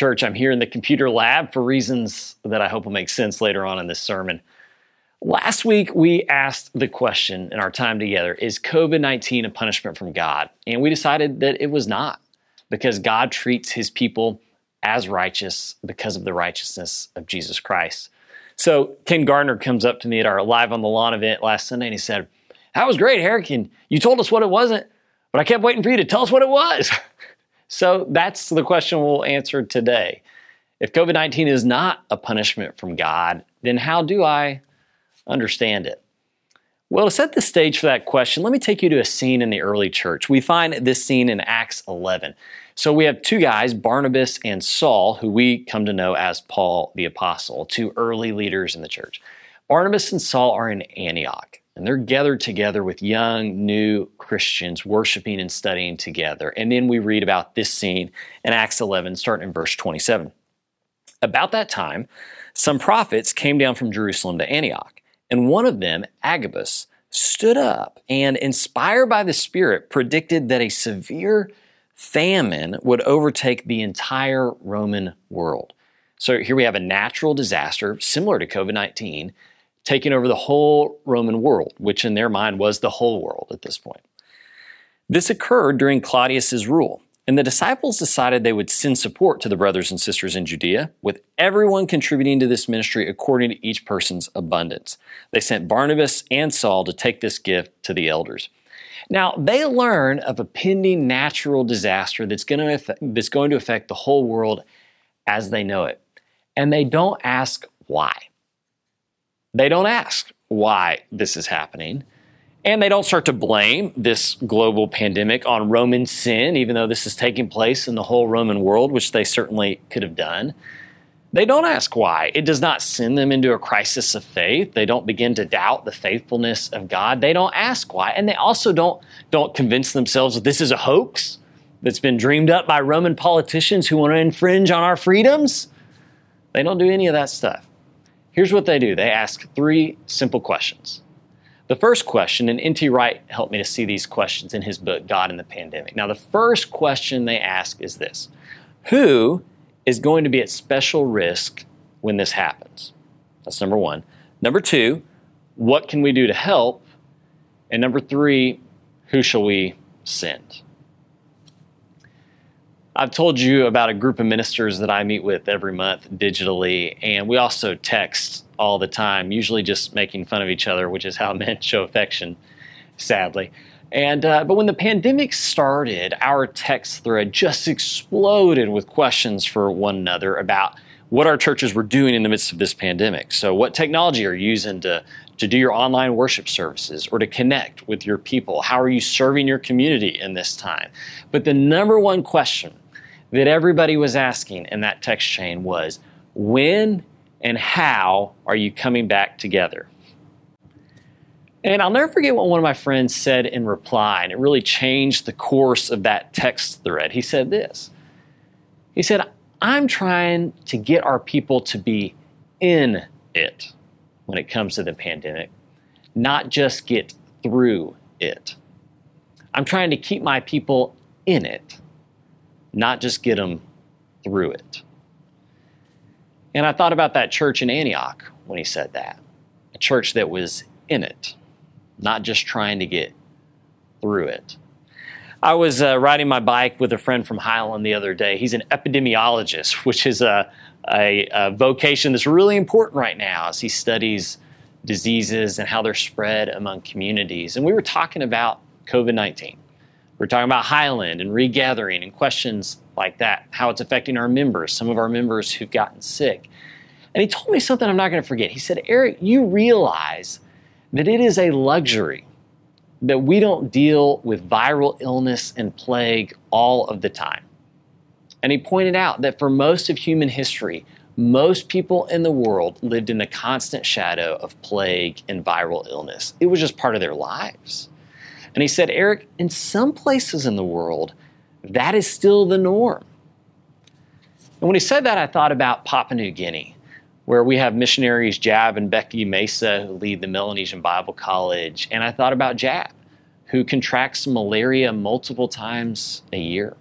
Church, I'm here in the computer lab for reasons that I hope will make sense later on in this sermon. Last week, we asked the question in our time together Is COVID 19 a punishment from God? And we decided that it was not, because God treats his people as righteous because of the righteousness of Jesus Christ. So, Ken Gardner comes up to me at our Live on the Lawn event last Sunday and he said, That was great, Eric. And you told us what it wasn't, but I kept waiting for you to tell us what it was. So that's the question we'll answer today. If COVID 19 is not a punishment from God, then how do I understand it? Well, to set the stage for that question, let me take you to a scene in the early church. We find this scene in Acts 11. So we have two guys, Barnabas and Saul, who we come to know as Paul the Apostle, two early leaders in the church. Barnabas and Saul are in Antioch and they're gathered together with young, new Christians worshiping and studying together. And then we read about this scene in Acts 11, starting in verse 27. About that time, some prophets came down from Jerusalem to Antioch, and one of them, Agabus, stood up and, inspired by the Spirit, predicted that a severe famine would overtake the entire Roman world. So here we have a natural disaster similar to COVID 19 taking over the whole Roman world, which in their mind was the whole world at this point. This occurred during Claudius's rule, and the disciples decided they would send support to the brothers and sisters in Judea, with everyone contributing to this ministry according to each person's abundance. They sent Barnabas and Saul to take this gift to the elders. Now, they learn of a pending natural disaster that's going to affect, that's going to affect the whole world as they know it. And they don't ask why. They don't ask why this is happening. And they don't start to blame this global pandemic on Roman sin, even though this is taking place in the whole Roman world, which they certainly could have done. They don't ask why. It does not send them into a crisis of faith. They don't begin to doubt the faithfulness of God. They don't ask why. And they also don't, don't convince themselves that this is a hoax that's been dreamed up by Roman politicians who want to infringe on our freedoms. They don't do any of that stuff. Here's what they do they ask three simple questions. The first question, and N.T. Wright helped me to see these questions in his book, God in the Pandemic. Now, the first question they ask is this Who is going to be at special risk when this happens? That's number one. Number two, what can we do to help? And number three, who shall we send? I've told you about a group of ministers that I meet with every month digitally, and we also text all the time, usually just making fun of each other, which is how men show affection, sadly. And uh, but when the pandemic started, our text thread just exploded with questions for one another about what our churches were doing in the midst of this pandemic. So, what technology are you using to to do your online worship services or to connect with your people? How are you serving your community in this time? But the number one question that everybody was asking in that text chain was when and how are you coming back together? And I'll never forget what one of my friends said in reply, and it really changed the course of that text thread. He said this He said, I'm trying to get our people to be in it when it comes to the pandemic, not just get through it. I'm trying to keep my people in it, not just get them through it. And I thought about that church in Antioch when he said that a church that was in it, not just trying to get through it. I was uh, riding my bike with a friend from Highland the other day. He's an epidemiologist, which is a, a, a vocation that's really important right now as he studies diseases and how they're spread among communities. And we were talking about COVID 19. We're talking about Highland and regathering and questions like that, how it's affecting our members, some of our members who've gotten sick. And he told me something I'm not going to forget. He said, Eric, you realize that it is a luxury that we don't deal with viral illness and plague all of the time. And he pointed out that for most of human history, most people in the world lived in the constant shadow of plague and viral illness. It was just part of their lives. And he said, Eric, in some places in the world, that is still the norm. And when he said that, I thought about Papua New Guinea, where we have missionaries Jab and Becky Mesa who lead the Melanesian Bible College. And I thought about Jab, who contracts malaria multiple times a year.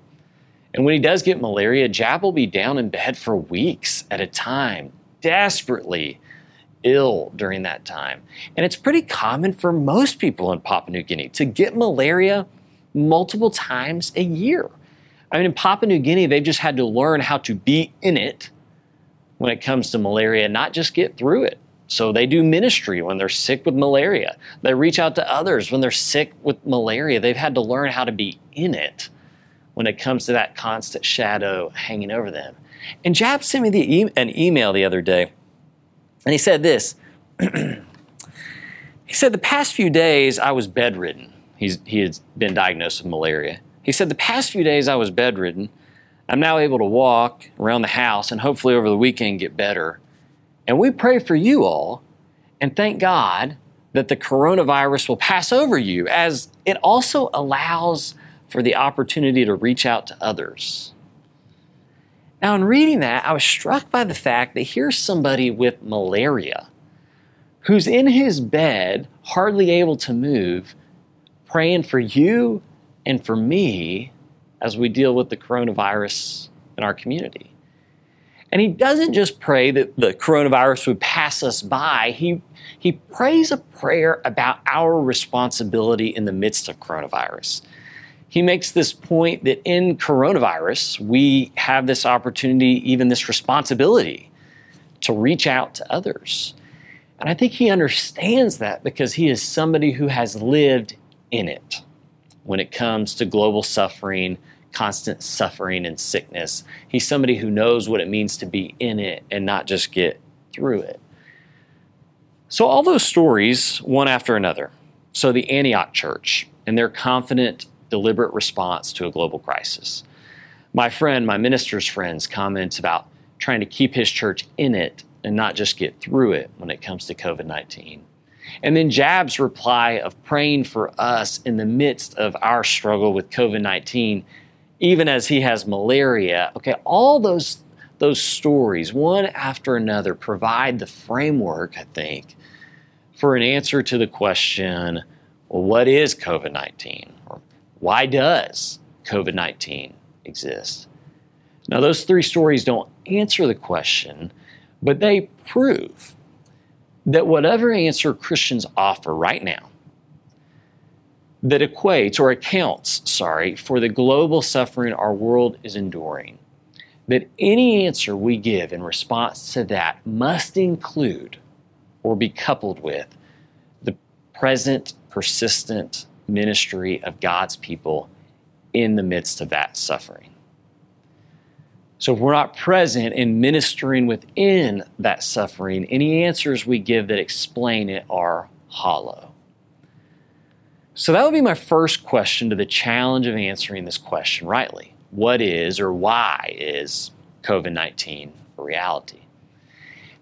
And when he does get malaria, Jab will be down in bed for weeks at a time, desperately ill during that time. And it's pretty common for most people in Papua New Guinea to get malaria multiple times a year. I mean, in Papua New Guinea, they've just had to learn how to be in it when it comes to malaria, not just get through it. So they do ministry when they're sick with malaria. They reach out to others when they're sick with malaria. They've had to learn how to be in it when it comes to that constant shadow hanging over them. And Jab sent me e- an email the other day, and he said this. he said, The past few days I was bedridden. He's, he had been diagnosed with malaria. He said, The past few days I was bedridden. I'm now able to walk around the house and hopefully over the weekend get better. And we pray for you all and thank God that the coronavirus will pass over you as it also allows for the opportunity to reach out to others. Now, in reading that, I was struck by the fact that here's somebody with malaria who's in his bed, hardly able to move, praying for you and for me as we deal with the coronavirus in our community. And he doesn't just pray that the coronavirus would pass us by, he, he prays a prayer about our responsibility in the midst of coronavirus. He makes this point that in coronavirus, we have this opportunity, even this responsibility, to reach out to others. And I think he understands that because he is somebody who has lived in it when it comes to global suffering constant suffering and sickness. He's somebody who knows what it means to be in it and not just get through it. So, all those stories, one after another. So, the Antioch church and their confident, deliberate response to a global crisis. My friend, my minister's friend's comments about trying to keep his church in it and not just get through it when it comes to COVID 19. And then Jab's reply of praying for us in the midst of our struggle with COVID 19 even as he has malaria. Okay, all those those stories, one after another, provide the framework, I think, for an answer to the question, well, what is COVID 19? Why does COVID 19 exist? Now, those three stories don't answer the question, but they prove that whatever answer Christians offer right now, that equates or accounts, sorry, for the global suffering our world is enduring. That any answer we give in response to that must include or be coupled with the present, persistent ministry of God's people in the midst of that suffering. So, if we're not present in ministering within that suffering, any answers we give that explain it are hollow. So that would be my first question to the challenge of answering this question rightly. What is or why is COVID 19 a reality?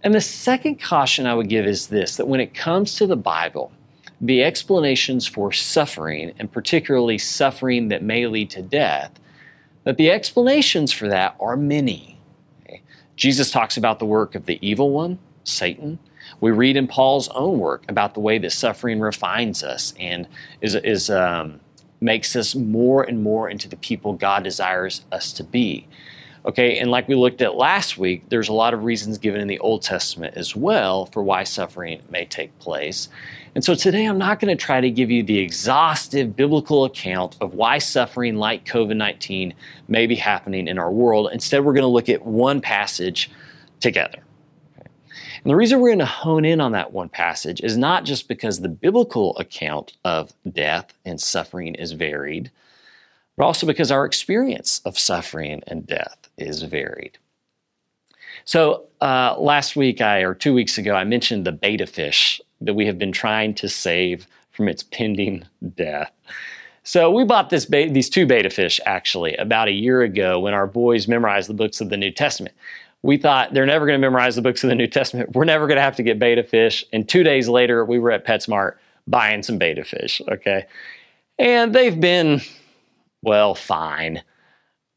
And the second caution I would give is this that when it comes to the Bible, the explanations for suffering, and particularly suffering that may lead to death, that the explanations for that are many. Okay? Jesus talks about the work of the evil one, Satan. We read in Paul's own work about the way that suffering refines us and is, is um, makes us more and more into the people God desires us to be. Okay, and like we looked at last week, there's a lot of reasons given in the Old Testament as well for why suffering may take place. And so today I'm not going to try to give you the exhaustive biblical account of why suffering like COVID 19 may be happening in our world. Instead, we're going to look at one passage together. And the reason we're going to hone in on that one passage is not just because the biblical account of death and suffering is varied, but also because our experience of suffering and death is varied. So, uh, last week, I or two weeks ago, I mentioned the betta fish that we have been trying to save from its pending death. So we bought this these two betta fish actually about a year ago when our boys memorized the books of the New Testament we thought they're never going to memorize the books of the New Testament. We're never going to have to get betta fish. And two days later, we were at PetSmart buying some betta fish. Okay. And they've been, well, fine.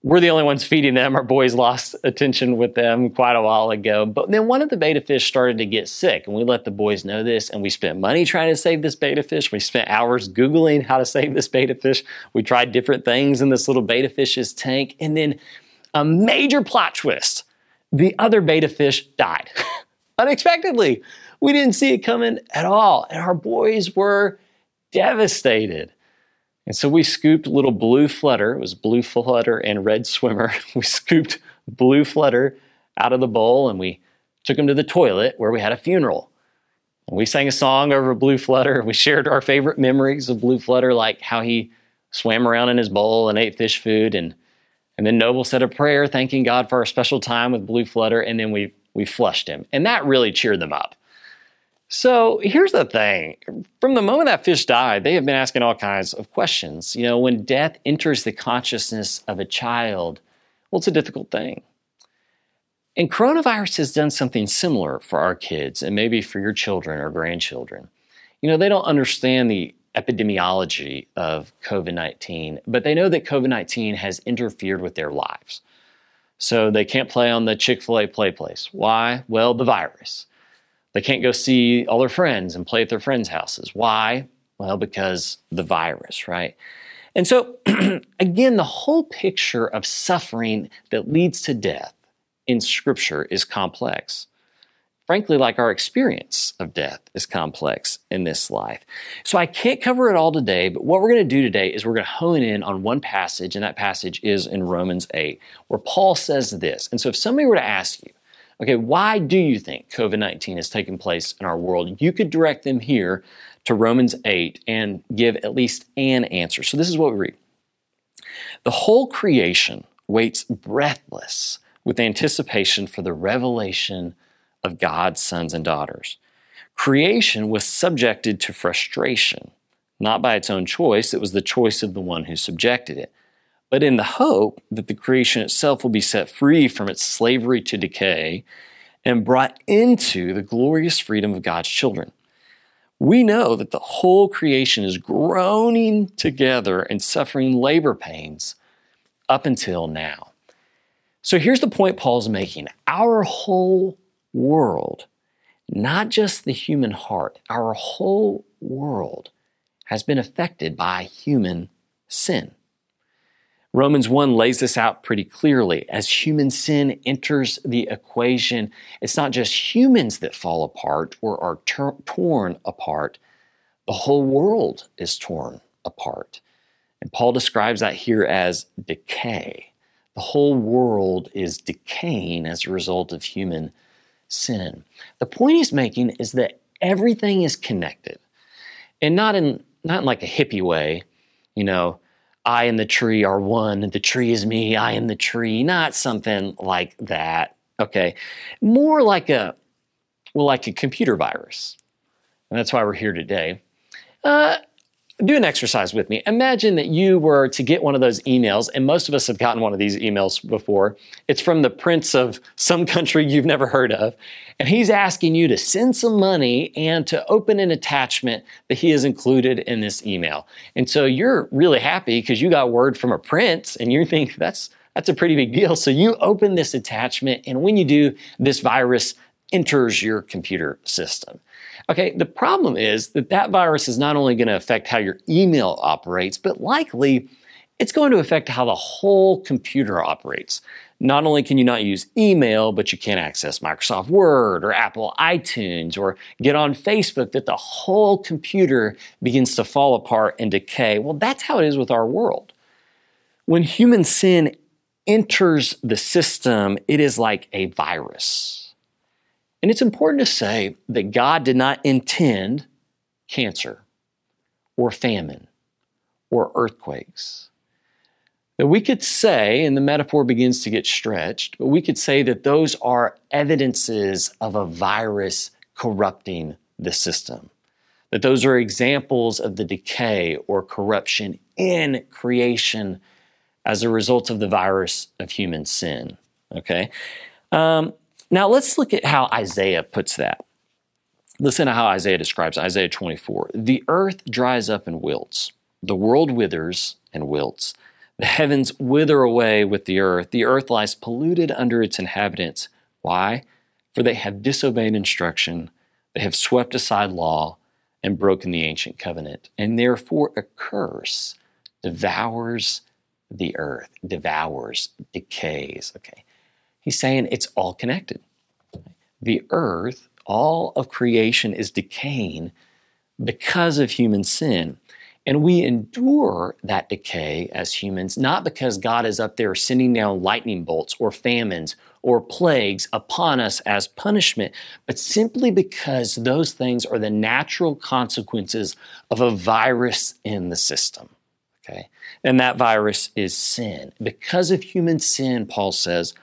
We're the only ones feeding them. Our boys lost attention with them quite a while ago. But then one of the betta fish started to get sick, and we let the boys know this, and we spent money trying to save this betta fish. We spent hours Googling how to save this betta fish. We tried different things in this little betta fish's tank, and then a major plot twist the other betta fish died unexpectedly. We didn't see it coming at all, and our boys were devastated. And so we scooped little blue flutter. It was blue flutter and red swimmer. We scooped blue flutter out of the bowl and we took him to the toilet where we had a funeral. And we sang a song over blue flutter. We shared our favorite memories of blue flutter, like how he swam around in his bowl and ate fish food. And, and then Noble said a prayer thanking God for our special time with blue flutter. And then we, we flushed him. And that really cheered them up. So here's the thing. From the moment that fish died, they have been asking all kinds of questions. You know, when death enters the consciousness of a child, well, it's a difficult thing. And coronavirus has done something similar for our kids and maybe for your children or grandchildren. You know, they don't understand the epidemiology of COVID 19, but they know that COVID 19 has interfered with their lives. So they can't play on the Chick fil A play place. Why? Well, the virus. They can't go see all their friends and play at their friends' houses. Why? Well, because the virus, right? And so, again, the whole picture of suffering that leads to death in Scripture is complex. Frankly, like our experience of death is complex in this life. So I can't cover it all today, but what we're going to do today is we're going to hone in on one passage, and that passage is in Romans 8, where Paul says this. And so if somebody were to ask you, Okay, why do you think COVID 19 has taken place in our world? You could direct them here to Romans 8 and give at least an answer. So this is what we read The whole creation waits breathless with anticipation for the revelation of God's sons and daughters. Creation was subjected to frustration, not by its own choice, it was the choice of the one who subjected it but in the hope that the creation itself will be set free from its slavery to decay and brought into the glorious freedom of God's children. We know that the whole creation is groaning together and suffering labor pains up until now. So here's the point Paul's making our whole world, not just the human heart, our whole world has been affected by human sin. Romans 1 lays this out pretty clearly. As human sin enters the equation, it's not just humans that fall apart or are ter- torn apart, the whole world is torn apart. And Paul describes that here as decay. The whole world is decaying as a result of human sin. The point he's making is that everything is connected. And not in not in like a hippie way, you know, I and the tree are one, the tree is me, I am the tree, not something like that. Okay. More like a, well, like a computer virus. And that's why we're here today. Uh, do an exercise with me. Imagine that you were to get one of those emails, and most of us have gotten one of these emails before. It's from the prince of some country you've never heard of, and he's asking you to send some money and to open an attachment that he has included in this email. And so you're really happy because you got word from a prince, and you think that's that's a pretty big deal. So you open this attachment, and when you do, this virus enters your computer system. Okay, the problem is that that virus is not only going to affect how your email operates, but likely it's going to affect how the whole computer operates. Not only can you not use email, but you can't access Microsoft Word or Apple iTunes or get on Facebook, that the whole computer begins to fall apart and decay. Well, that's how it is with our world. When human sin enters the system, it is like a virus. And it's important to say that God did not intend cancer or famine or earthquakes. That we could say, and the metaphor begins to get stretched, but we could say that those are evidences of a virus corrupting the system. That those are examples of the decay or corruption in creation as a result of the virus of human sin. Okay? Um, now let's look at how Isaiah puts that. Listen to how Isaiah describes. Isaiah 24. The earth dries up and wilts, the world withers and wilts. The heavens wither away with the earth. The earth lies polluted under its inhabitants. Why? For they have disobeyed instruction, they have swept aside law, and broken the ancient covenant. And therefore, a curse devours the earth, devours, decays. Okay. He's saying it's all connected. The earth, all of creation is decaying because of human sin. And we endure that decay as humans, not because God is up there sending down lightning bolts or famines or plagues upon us as punishment, but simply because those things are the natural consequences of a virus in the system. Okay? And that virus is sin. Because of human sin, Paul says,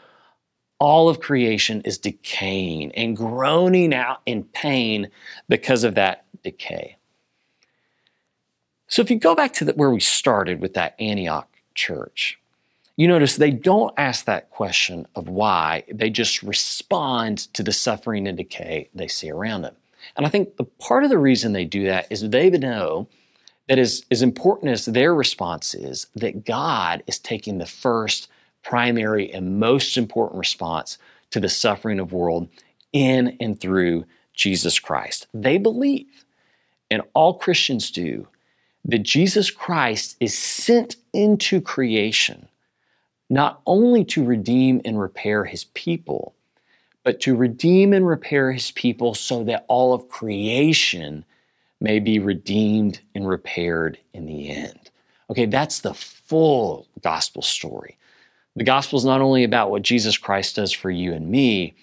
all of creation is decaying and groaning out in pain because of that decay. So if you go back to the, where we started with that Antioch church, you notice they don't ask that question of why, they just respond to the suffering and decay they see around them. And I think the part of the reason they do that is they know that is as important as their response is that God is taking the first, primary, and most important response to the suffering of world in and through Jesus Christ. They believe, and all Christians do, that Jesus Christ is sent into creation not only to redeem and repair his people, but to redeem and repair his people so that all of creation may be redeemed and repaired in the end. Okay, that's the full gospel story. The gospel is not only about what Jesus Christ does for you and me,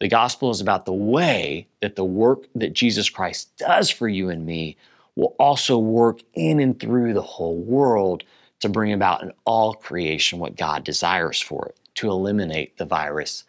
the gospel is about the way that the work that Jesus Christ does for you and me will also work in and through the whole world to bring about in all creation what God desires for it, to eliminate the virus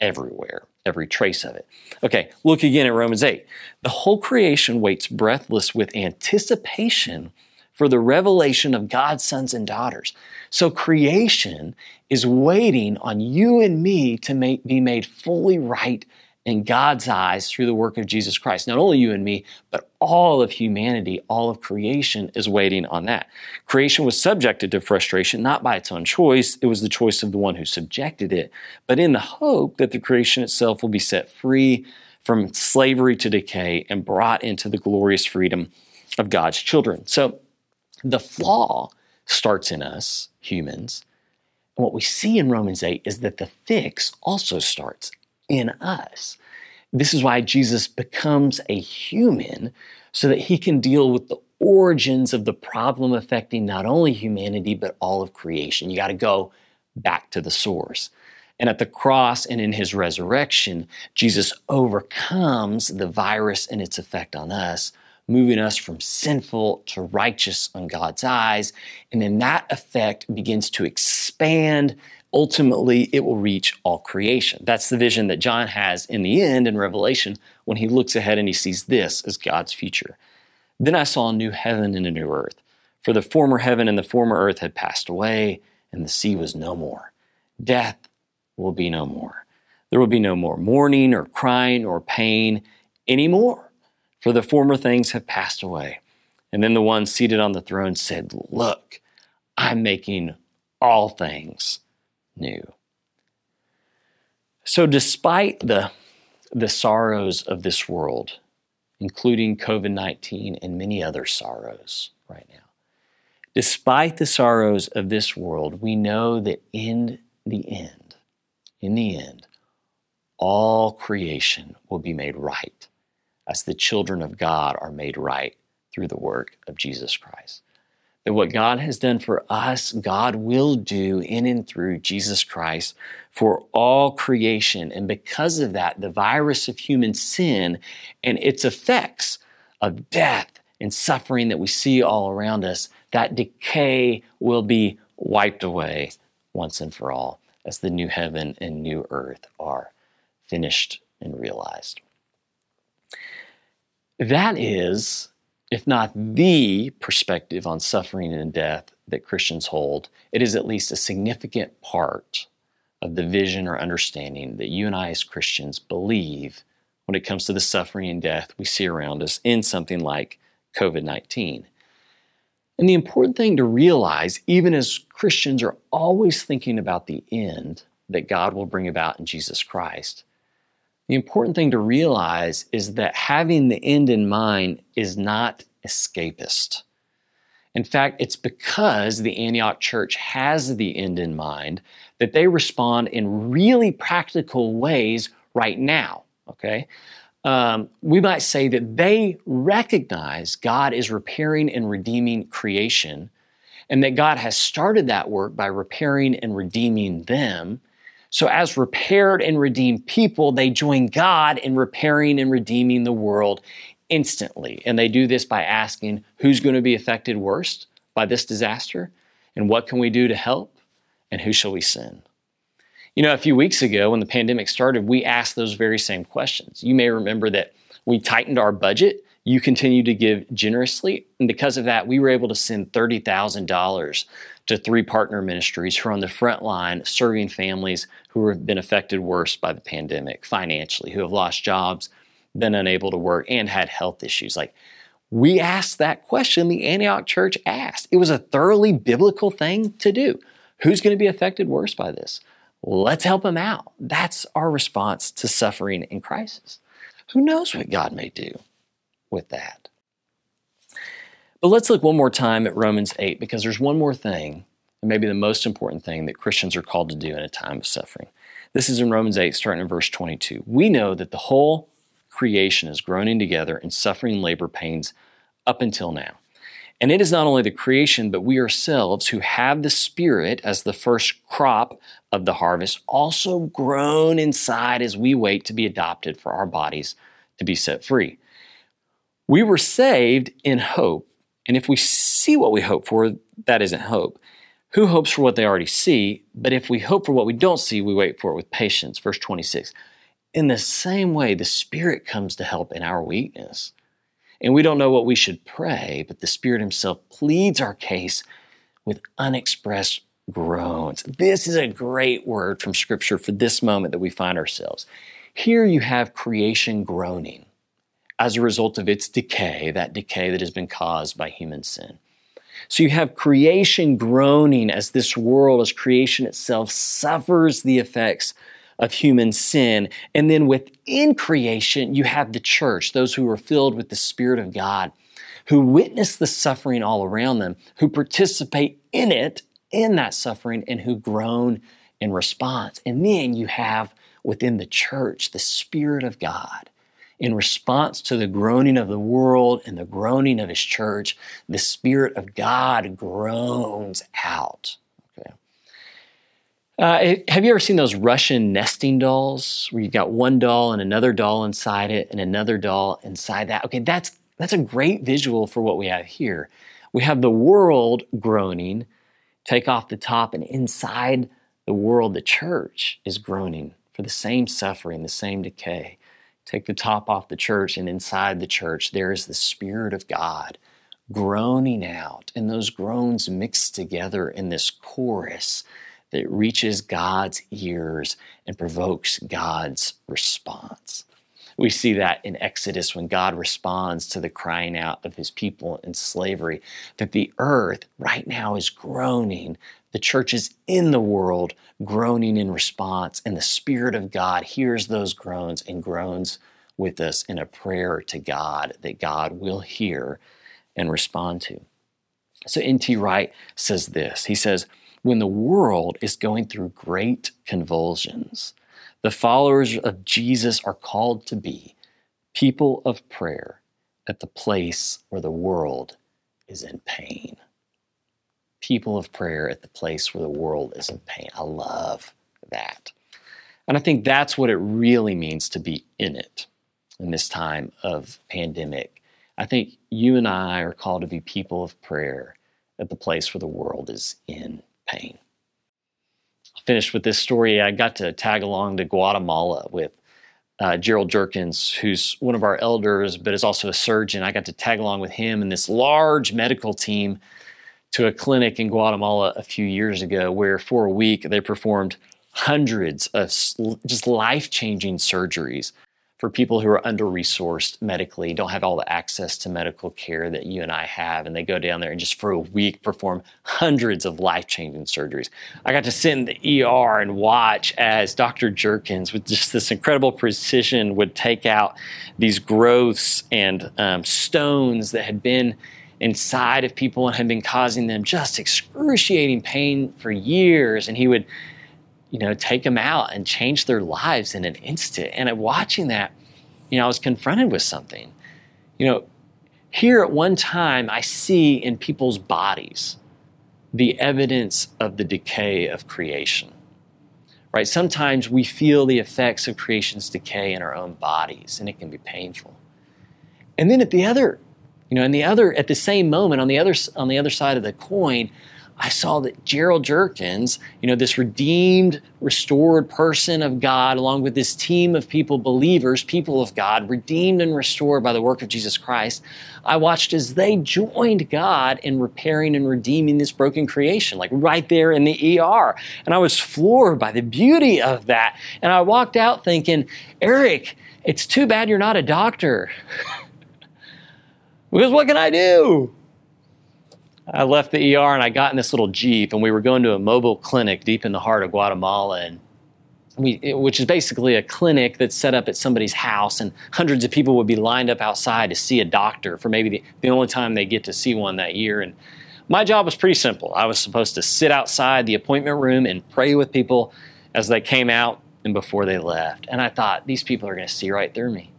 everywhere, every trace of it. Okay, look again at Romans 8. The whole creation waits breathless with anticipation for the revelation of God's sons and daughters. So creation is waiting on you and me to make, be made fully right in God's eyes through the work of Jesus Christ. Not only you and me, but all of humanity, all of creation is waiting on that. Creation was subjected to frustration, not by its own choice. It was the choice of the one who subjected it, but in the hope that the creation itself will be set free from slavery to decay and brought into the glorious freedom of God's children. So the flaw starts in us, humans. And what we see in Romans 8 is that the fix also starts in us. This is why Jesus becomes a human so that he can deal with the origins of the problem affecting not only humanity, but all of creation. You got to go back to the source. And at the cross and in his resurrection, Jesus overcomes the virus and its effect on us, moving us from sinful to righteous on God's eyes. And then that effect begins to expand ultimately it will reach all creation. That's the vision that John has in the end in Revelation when he looks ahead and he sees this as God's future. Then I saw a new heaven and a new earth, for the former heaven and the former earth had passed away, and the sea was no more. Death will be no more. There will be no more mourning or crying or pain anymore, for the former things have passed away. And then the one seated on the throne said, Look, I'm making all things new. So, despite the, the sorrows of this world, including COVID 19 and many other sorrows right now, despite the sorrows of this world, we know that in the end, in the end, all creation will be made right as the children of God are made right through the work of Jesus Christ that what God has done for us, God will do in and through Jesus Christ for all creation. And because of that, the virus of human sin and its effects of death and suffering that we see all around us, that decay will be wiped away once and for all as the new heaven and new earth are finished and realized. That is if not the perspective on suffering and death that Christians hold, it is at least a significant part of the vision or understanding that you and I as Christians believe when it comes to the suffering and death we see around us in something like COVID 19. And the important thing to realize, even as Christians are always thinking about the end that God will bring about in Jesus Christ, the important thing to realize is that having the end in mind is not escapist. In fact, it's because the Antioch church has the end in mind that they respond in really practical ways right now. Okay? Um, we might say that they recognize God is repairing and redeeming creation, and that God has started that work by repairing and redeeming them so, as repaired and redeemed people, they join God in repairing and redeeming the world instantly. And they do this by asking who's going to be affected worst by this disaster? And what can we do to help? And who shall we send? You know, a few weeks ago when the pandemic started, we asked those very same questions. You may remember that we tightened our budget. You continue to give generously. And because of that, we were able to send $30,000 to three partner ministries who are on the front line serving families who have been affected worse by the pandemic financially, who have lost jobs, been unable to work, and had health issues. Like, we asked that question the Antioch church asked. It was a thoroughly biblical thing to do. Who's going to be affected worse by this? Let's help them out. That's our response to suffering and crisis. Who knows what God may do with that? But let's look one more time at Romans 8 because there's one more thing, and maybe the most important thing that Christians are called to do in a time of suffering. This is in Romans 8, starting in verse 22. We know that the whole creation is groaning together in suffering labor pains up until now. And it is not only the creation, but we ourselves who have the Spirit as the first crop of the harvest also groan inside as we wait to be adopted for our bodies to be set free. We were saved in hope. And if we see what we hope for, that isn't hope. Who hopes for what they already see? But if we hope for what we don't see, we wait for it with patience. Verse 26. In the same way, the Spirit comes to help in our weakness. And we don't know what we should pray, but the Spirit Himself pleads our case with unexpressed groans. This is a great word from Scripture for this moment that we find ourselves. Here you have creation groaning as a result of its decay, that decay that has been caused by human sin. So you have creation groaning as this world, as creation itself, suffers the effects of human sin. And then within creation, you have the church, those who are filled with the Spirit of God, who witness the suffering all around them, who participate in it, in that suffering, and who groan in response. And then you have within the church the Spirit of God in response to the groaning of the world and the groaning of his church, the Spirit of God groans out. Okay. Uh, have you ever seen those Russian nesting dolls where you've got one doll and another doll inside it and another doll inside that? Okay, that's that's a great visual for what we have here. We have the world groaning, take off the top, and inside the world, the church is groaning for the same suffering, the same decay. Take the top off the church, and inside the church, there is the Spirit of God groaning out. And those groans mix together in this chorus that reaches God's ears and provokes God's response. We see that in Exodus when God responds to the crying out of his people in slavery, that the earth right now is groaning the church is in the world groaning in response, and the Spirit of God hears those groans and groans with us in a prayer to God that God will hear and respond to. So N.T. Wright says this He says, When the world is going through great convulsions, the followers of Jesus are called to be people of prayer at the place where the world is in pain people of prayer at the place where the world is in pain. I love that. And I think that's what it really means to be in it in this time of pandemic. I think you and I are called to be people of prayer at the place where the world is in pain. I'll finish with this story. I got to tag along to Guatemala with uh, Gerald Jerkins, who's one of our elders, but is also a surgeon. I got to tag along with him and this large medical team to a clinic in Guatemala a few years ago where for a week they performed hundreds of just life changing surgeries for people who are under resourced medically, don't have all the access to medical care that you and I have, and they go down there and just for a week perform hundreds of life changing surgeries. I got to sit in the ER and watch as Dr. Jerkins, with just this incredible precision, would take out these growths and um, stones that had been inside of people and had been causing them just excruciating pain for years. And he would you know, take them out and change their lives in an instant. And at watching that, you know, I was confronted with something. You know, here at one time, I see in people's bodies the evidence of the decay of creation. Right? Sometimes we feel the effects of creation's decay in our own bodies, and it can be painful. And then at the other, you know, in the other, at the same moment, on the other on the other side of the coin, I saw that Gerald Jerkins, you know, this redeemed, restored person of God, along with this team of people, believers, people of God, redeemed and restored by the work of Jesus Christ, I watched as they joined God in repairing and redeeming this broken creation, like right there in the ER. And I was floored by the beauty of that. And I walked out thinking, Eric, it's too bad you're not a doctor. because what can I do? I left the ER and I got in this little Jeep, and we were going to a mobile clinic deep in the heart of Guatemala. And we, which is basically a clinic that's set up at somebody's house, and hundreds of people would be lined up outside to see a doctor for maybe the, the only time they get to see one that year. And my job was pretty simple. I was supposed to sit outside the appointment room and pray with people as they came out and before they left. And I thought, these people are going to see right through me.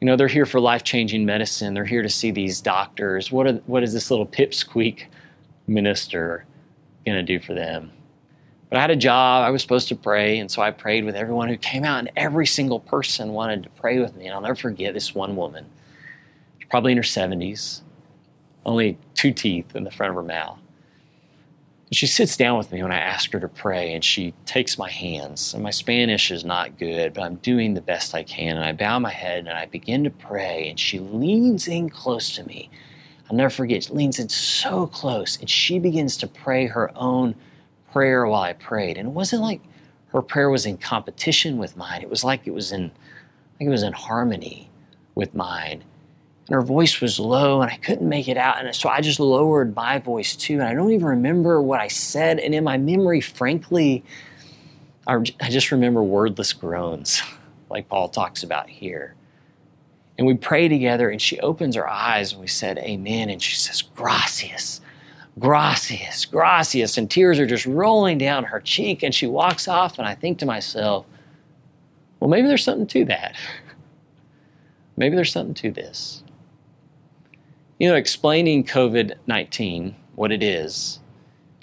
You know, they're here for life changing medicine. They're here to see these doctors. What, are, what is this little pipsqueak minister going to do for them? But I had a job. I was supposed to pray. And so I prayed with everyone who came out, and every single person wanted to pray with me. And I'll never forget this one woman. Probably in her 70s, only two teeth in the front of her mouth. She sits down with me when I ask her to pray, and she takes my hands. And my Spanish is not good, but I'm doing the best I can. And I bow my head and I begin to pray, and she leans in close to me. I'll never forget, she leans in so close, and she begins to pray her own prayer while I prayed. And it wasn't like her prayer was in competition with mine. It was like it was in like it was in harmony with mine and her voice was low and I couldn't make it out. And so I just lowered my voice too. And I don't even remember what I said. And in my memory, frankly, I just remember wordless groans, like Paul talks about here. And we pray together, and she opens her eyes, and we said, Amen. And she says, Gracias, gracias, gracias. And tears are just rolling down her cheek, and she walks off. And I think to myself, well, maybe there's something to that. Maybe there's something to this. You know, explaining COVID 19, what it is,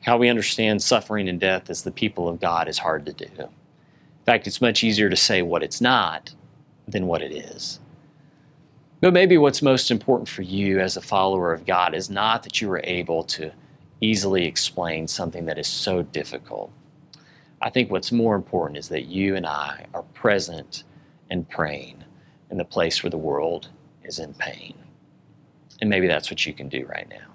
how we understand suffering and death as the people of God is hard to do. In fact, it's much easier to say what it's not than what it is. But maybe what's most important for you as a follower of God is not that you are able to easily explain something that is so difficult. I think what's more important is that you and I are present and praying in the place where the world is in pain. And maybe that's what you can do right now.